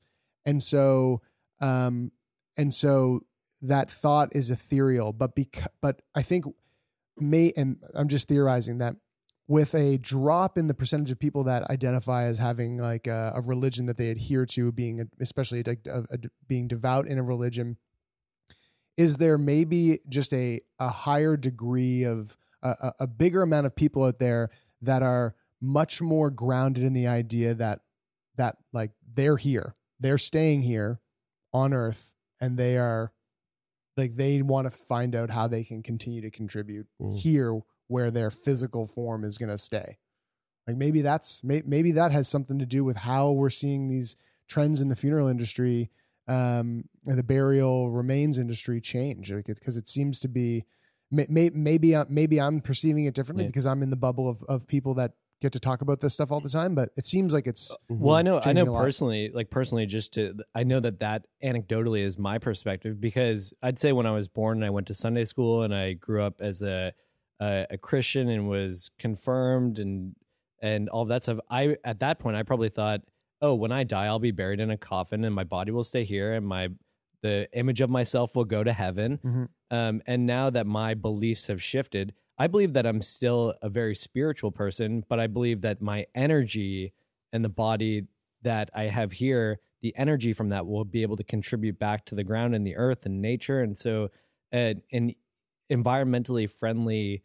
and so um, and so that thought is ethereal but bec- but i think may and i'm just theorizing that with a drop in the percentage of people that identify as having like a, a religion that they adhere to being especially being devout in a religion is there maybe just a, a higher degree of a- a bigger amount of people out there that are much more grounded in the idea that that like they're here they're staying here on earth and they are like they want to find out how they can continue to contribute Mm. here where their physical form is going to stay like maybe that's may, maybe that has something to do with how we're seeing these trends in the funeral industry um and the burial remains industry change like because it seems to be may, may, maybe I- maybe I'm perceiving it differently Yeah. because I'm in the bubble of, of people that get to talk about this stuff all the time but it seems like it's Well, I know, I know personally, like personally, just to, I know that that anecdotally is my perspective because I'd say when I was born and I went to Sunday school and I grew up as a a, a Christian and was confirmed and and all of that stuff. I at that point I probably thought, oh, when I die, I'll be buried in a coffin and my body will stay here and my the image of myself will go to heaven. Mhm. Um, and now that my beliefs have shifted, I believe that I'm still a very spiritual person, but I believe that my energy and the body that I have here, the energy from that will be able to contribute back to the ground and the earth and nature. And so, uh, an environmentally friendly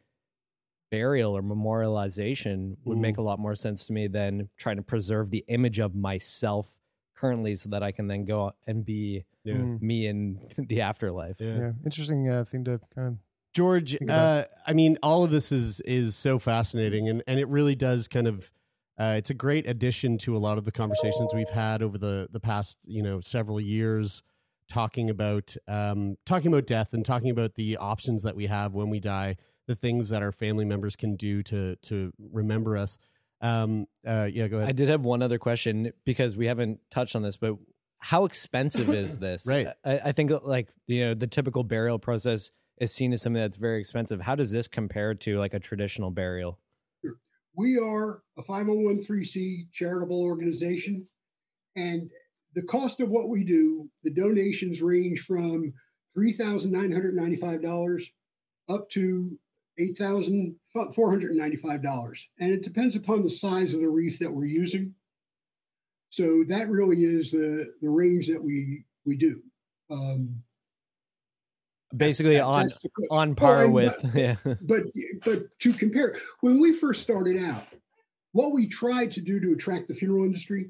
burial or memorialization would Mm. make a lot more sense to me than trying to preserve the image of myself currently so that I can then go and be Yeah. Mm. me in the afterlife. yeah interesting uh, thing to kind of George, uh, I mean, all of this is is so fascinating, and and it really does kind of. Uh, it's a great addition to a lot of the conversations we've had over the the past you know several years, talking about um, talking about death and talking about the options that we have when we die, the things that our family members can do to to remember us. Um, uh, yeah, go ahead. I did have one other question because we haven't touched on this, but how expensive is this? Right. I, I think like you know the typical burial process is seen as something that's very expensive. How does this compare to like a traditional burial? We are a 5013C charitable organization, and the cost of what we do, the donations range from $3,995 up to $8,495. And it depends upon the size of the reef that we're using. So that really is the, the range that we, we do. Um, Basically on that's the que- on par and with that- yeah. but but to compare when we first started out what we tried to do to attract the funeral industry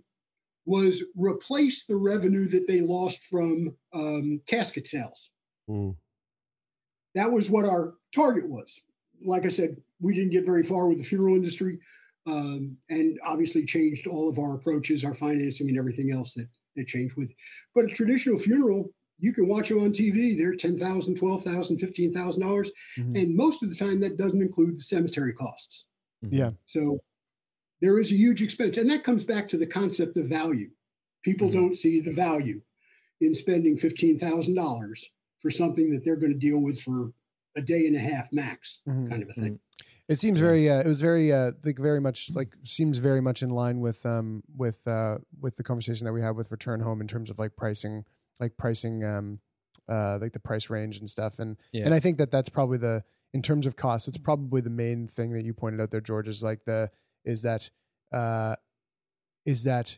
was replace the revenue that they lost from um, casket sales Mm. that was what our target was like i said we didn't get very far with the funeral industry um, and obviously changed all of our approaches, our financing, and everything else that that changed with. But a traditional funeral, you can watch them on TV. They're ten thousand, twelve thousand, fifteen thousand dollars, $12000 $15000 and most of the time that doesn't include the cemetery costs. Yeah. So there is a huge expense. And that comes back to the concept of value. People don't see the value in spending $15,000 for something that they're going to deal with for a day and a half max, Mhm. kind of a thing. It seems very. Uh, it was very. Uh, like very much like seems very much in line with um with uh with the conversation that we had with Return Home in terms of like pricing, like pricing um uh like the price range and stuff. And Yeah. and I think that that's probably the in terms of cost, it's probably the main thing that you pointed out there, George. Is like the is that uh is that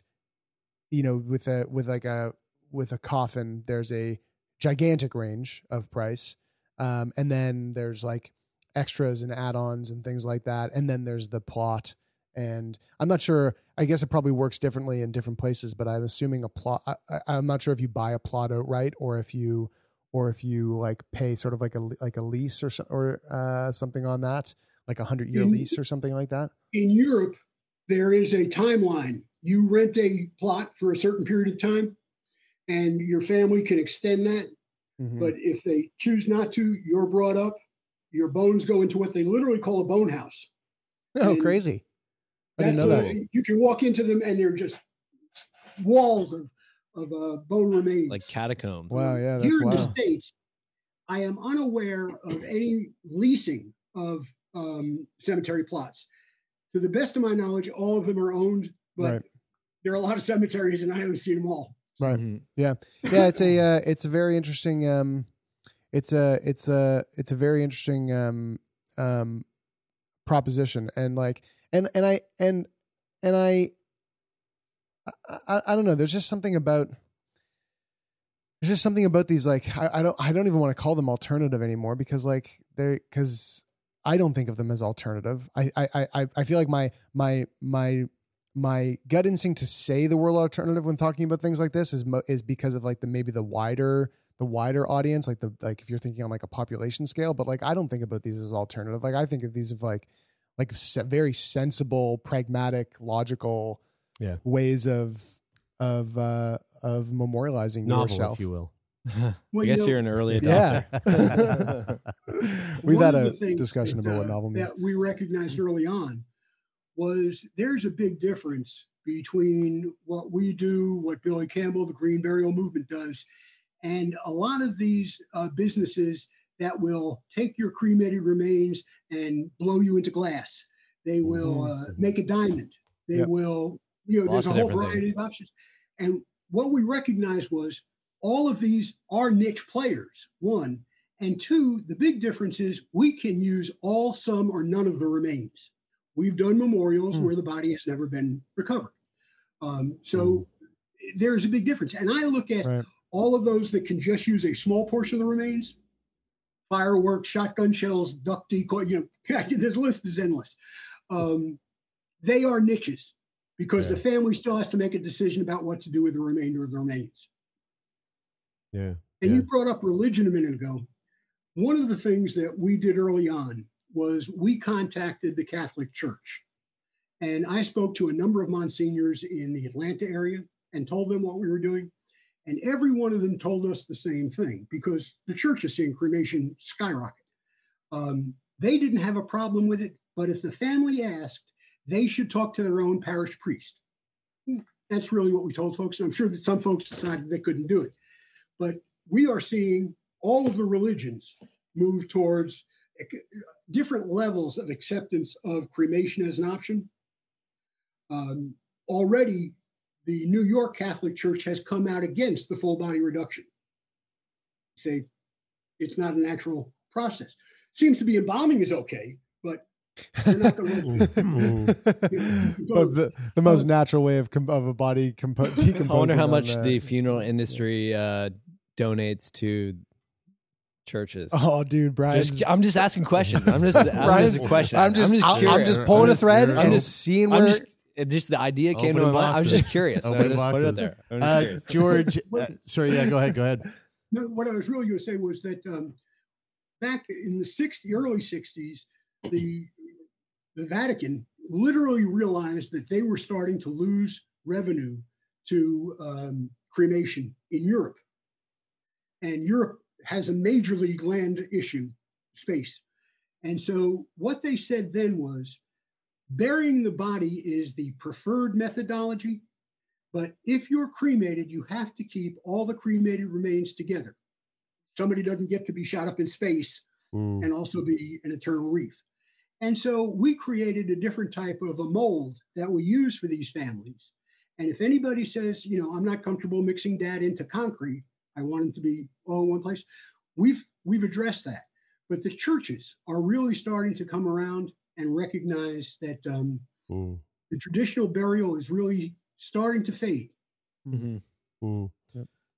you know with a with like a with a coffin there's a gigantic range of price um and then there's like extras and add-ons and things like that and then there's the plot and i'm not sure i guess it probably works differently in different places but i'm assuming a plot I, i'm not sure if you buy a plot outright or if you or if you like pay sort of like a like a lease or or uh something on that like a hundred year In- lease or something like that In Europe, there is a timeline. You rent a plot for a certain period of time, and your family can extend that. Mhm. But if they choose not to, you're brought up, your bones go into what they literally call a bone house. oh and crazy i didn't That's know a- that You can walk into them and they're just walls of, of uh, bone remains. Like catacombs. wow yeah that's Here in the States, I am unaware of any leasing of um, cemetery plots. To the best of my knowledge, all of them are owned, but Right. there are a lot of cemeteries and I haven't seen them all. Right. Mhm. Yeah. Yeah. It's a uh, it's a very interesting um, it's a it's a it's a very interesting um um proposition and like and and I and and I I, I, don't know. There's just something about there's just something about these like I, I don't I don't even want to call them alternative anymore because like they because I don't think of them as alternative. I I I I feel like my my my my gut instinct to say the word alternative when talking about things like this is mo- is because of like the maybe the wider the wider audience like the like if you're thinking on like a population scale but like I don't think about these as alternative like I think of these as like like very sensible pragmatic logical Yeah. ways of of uh of memorializing Novel, yourself if you will. Well, I you guess know, you're an early yeah adopter. we've one had a discussion that, about what uh, novel means That we recognized early on was there's a big difference between what we do, what Billy Campbell, the Green Burial Movement does, and a lot of these uh, businesses that will take your cremated remains and blow you into glass. They will uh, make a diamond. They Yep. will, you know, Lots there's a whole variety things. of options. And what we recognized was all of these are niche players, one. And two, the big difference is we can use all, some, or none of the remains. We've done memorials Hmm. where the body has never been recovered. Um, so there's a big difference. And I look at Right. all of those that can just use a small portion of the remains fireworks, shotgun shells, duck decoy, you know, this list is endless. Um, they are niches because the family still has to make a decision about what to do with the remainder of the remains. Yeah. And Yeah. you brought up religion a minute ago. One of the things that we did early on was we contacted the Catholic Church. And I spoke to a number of monsignors in the Atlanta area and told them what we were doing. And every one of them told us the same thing because the church is seeing cremation skyrocket. Um, they didn't have a problem with it, but if the family asked, they should talk to their own parish priest. That's really what we told folks. I'm sure that some folks decided they couldn't do it. But we are seeing all of the religions move towards different levels of acceptance of cremation as an option. Um, already, the New York Catholic Church has come out against the full body reduction. Say it's not a natural process. Seems to be embalming is okay, but they're not going to. but the, the most natural way of com- of a body compo- decomposing. I wonder how much the- the funeral industry uh, donates to churches. Oh, dude, Brian. Just, I'm just asking questions. I'm just, I'm just a question. I'm just, I'm, I'm just pulling a thread. You're- I'm just seeing I'm where. just, it just the idea came to my Opening mind. I was boxes. just curious. so I Opening just put it boxes. there. I'm just Uh, curious. George, uh, sorry, yeah, go ahead, go ahead. No, what I was really going to say was that um, back in the 60, early 60s, the the Vatican literally realized that they were starting to lose revenue to um, cremation in Europe. And Europe has a major league land issue space. And so what they said then was burying the body is the preferred methodology. But if you're cremated, you have to keep all the cremated remains together. Somebody doesn't get to be shot up in space Mm. and also be an eternal reef. And so we created a different type of a mold that we use for these families. And if anybody says, you know, I'm not comfortable mixing dad into concrete, I want him to be all in one place, we've we've addressed that. But the churches are really starting to come around and recognize that um, Mm. the traditional burial is really starting to fade. Mm.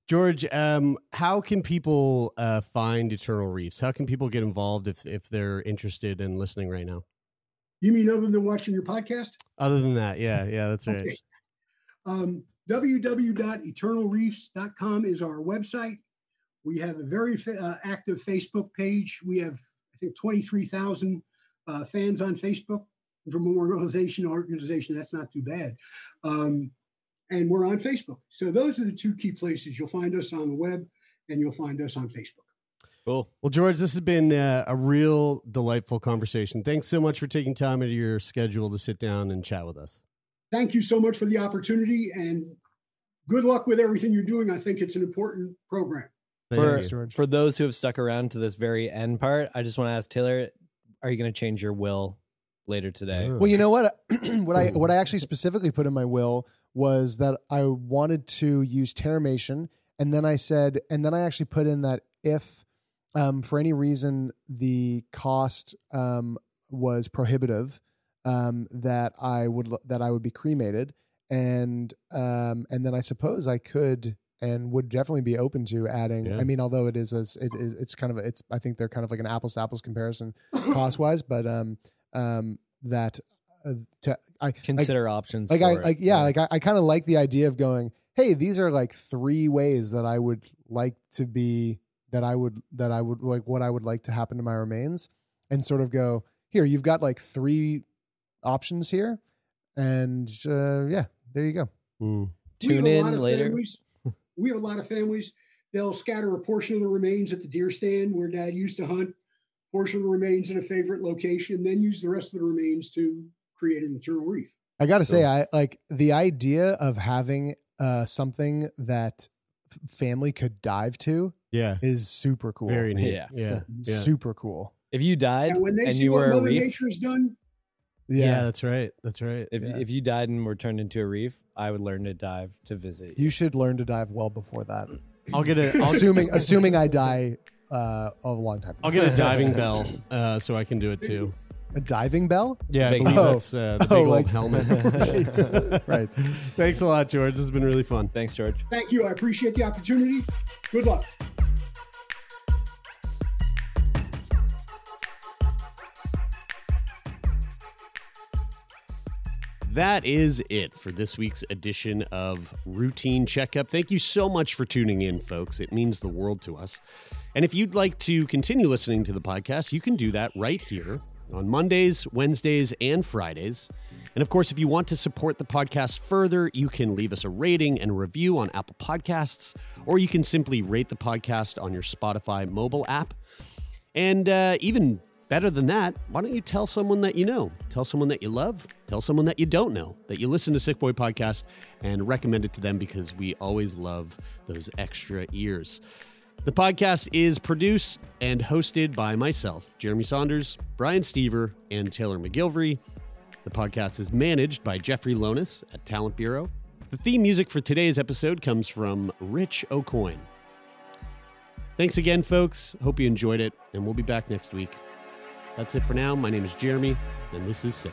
George, um, how can people uh, find Eternal Reefs? How can people get involved if if they're interested in listening right now? You mean other than watching your podcast? Other than that, yeah, yeah, that's right. Okay. Um, www.eternalreefs.com is our website. We have a very fa- uh, active Facebook page. We have, I think, 23,000 uh, fans on Facebook from one organization to organization. That's not too bad. Um, and we're on Facebook. So those are the two key places. You'll find us on the web and you'll find us on Facebook. Cool. Well, George, this has been uh, a real delightful conversation. Thanks so much for taking time out of your schedule to sit down and chat with us. Thank you so much for the opportunity and good luck with everything you're doing. I think it's an important program. For, Thank you. for those who have stuck around to this very end part, I just want to ask Taylor, are you going to change your will later today? Well, you know what? what I what I actually specifically put in my will was that I wanted to use terramation, and then I said, and then I actually put in that if, um, for any reason the cost um, was prohibitive, um, that I would that I would be cremated, and um, and then I suppose I could and would definitely be open to adding. Yeah. I mean, although it is a, it, it- it's kind of a, it's I think they're kind of like an apples to apples comparison cost wise, but um um that uh, to I like- Consider options. like for I it. like yeah, like I, I kind of like the idea of going, hey, these are like three ways that I would like to be that I would that I would like what I would like to happen to my remains, and sort of go here. You've got like three options here, and uh, yeah, there you go. Mm. Tune in later. Families, we have a lot of families. They'll scatter a portion of the remains at the deer stand where dad used to hunt, portion of the remains in a favorite location, then use the rest of the remains to create an eternal reef. I got to say, I like the idea of having uh, something that family could dive to Yeah, is super cool. very neat. Yeah. Yeah, yeah, super cool. If you died And when they and see you what were a Mother reef, Nature has done, yeah. Yeah, That's right. That's right. if Yeah. if you died and were turned into a reef, I would learn to dive to visit you. you should learn to dive well before that. I'll get a. I'll, assuming assuming I die uh, a long time. From I'll get a diving bell uh, so I can do it too. a diving bell. Yeah, I Big- believe Oh. that's uh, the big Oh, old like- helmet. Right. Right. Thanks a lot, George. This has been really fun. Thanks, George. thank you. I appreciate the opportunity. Good luck. That is it for this week's edition of Routine Checkup. Thank you so much for tuning in, folks. It means the world to us. And if you'd like to continue listening to the podcast, you can do that right here on Mondays, Wednesdays, and Fridays. And of course, if you want to support the podcast further, you can leave us a rating and review on Apple Podcasts, or you can simply rate the podcast on your Spotify mobile app. And uh, even better than that, why don't you tell someone that you know? Tell someone that you love. Tell someone that you don't know that you listen to Sick Boy Podcast and recommend it to them because we always love those extra ears. The podcast is produced and hosted by myself, Jeremy Saunders, Brian Stever, and Taylor MacGillivary. The podcast is managed by Jeffrey Lonis at Talent Bureau. The theme music for today's episode comes from Rich O'Coin. Thanks again, folks. Hope you enjoyed it, and we'll be back next week. That's it for now. My name is Jeremy, and this is Sick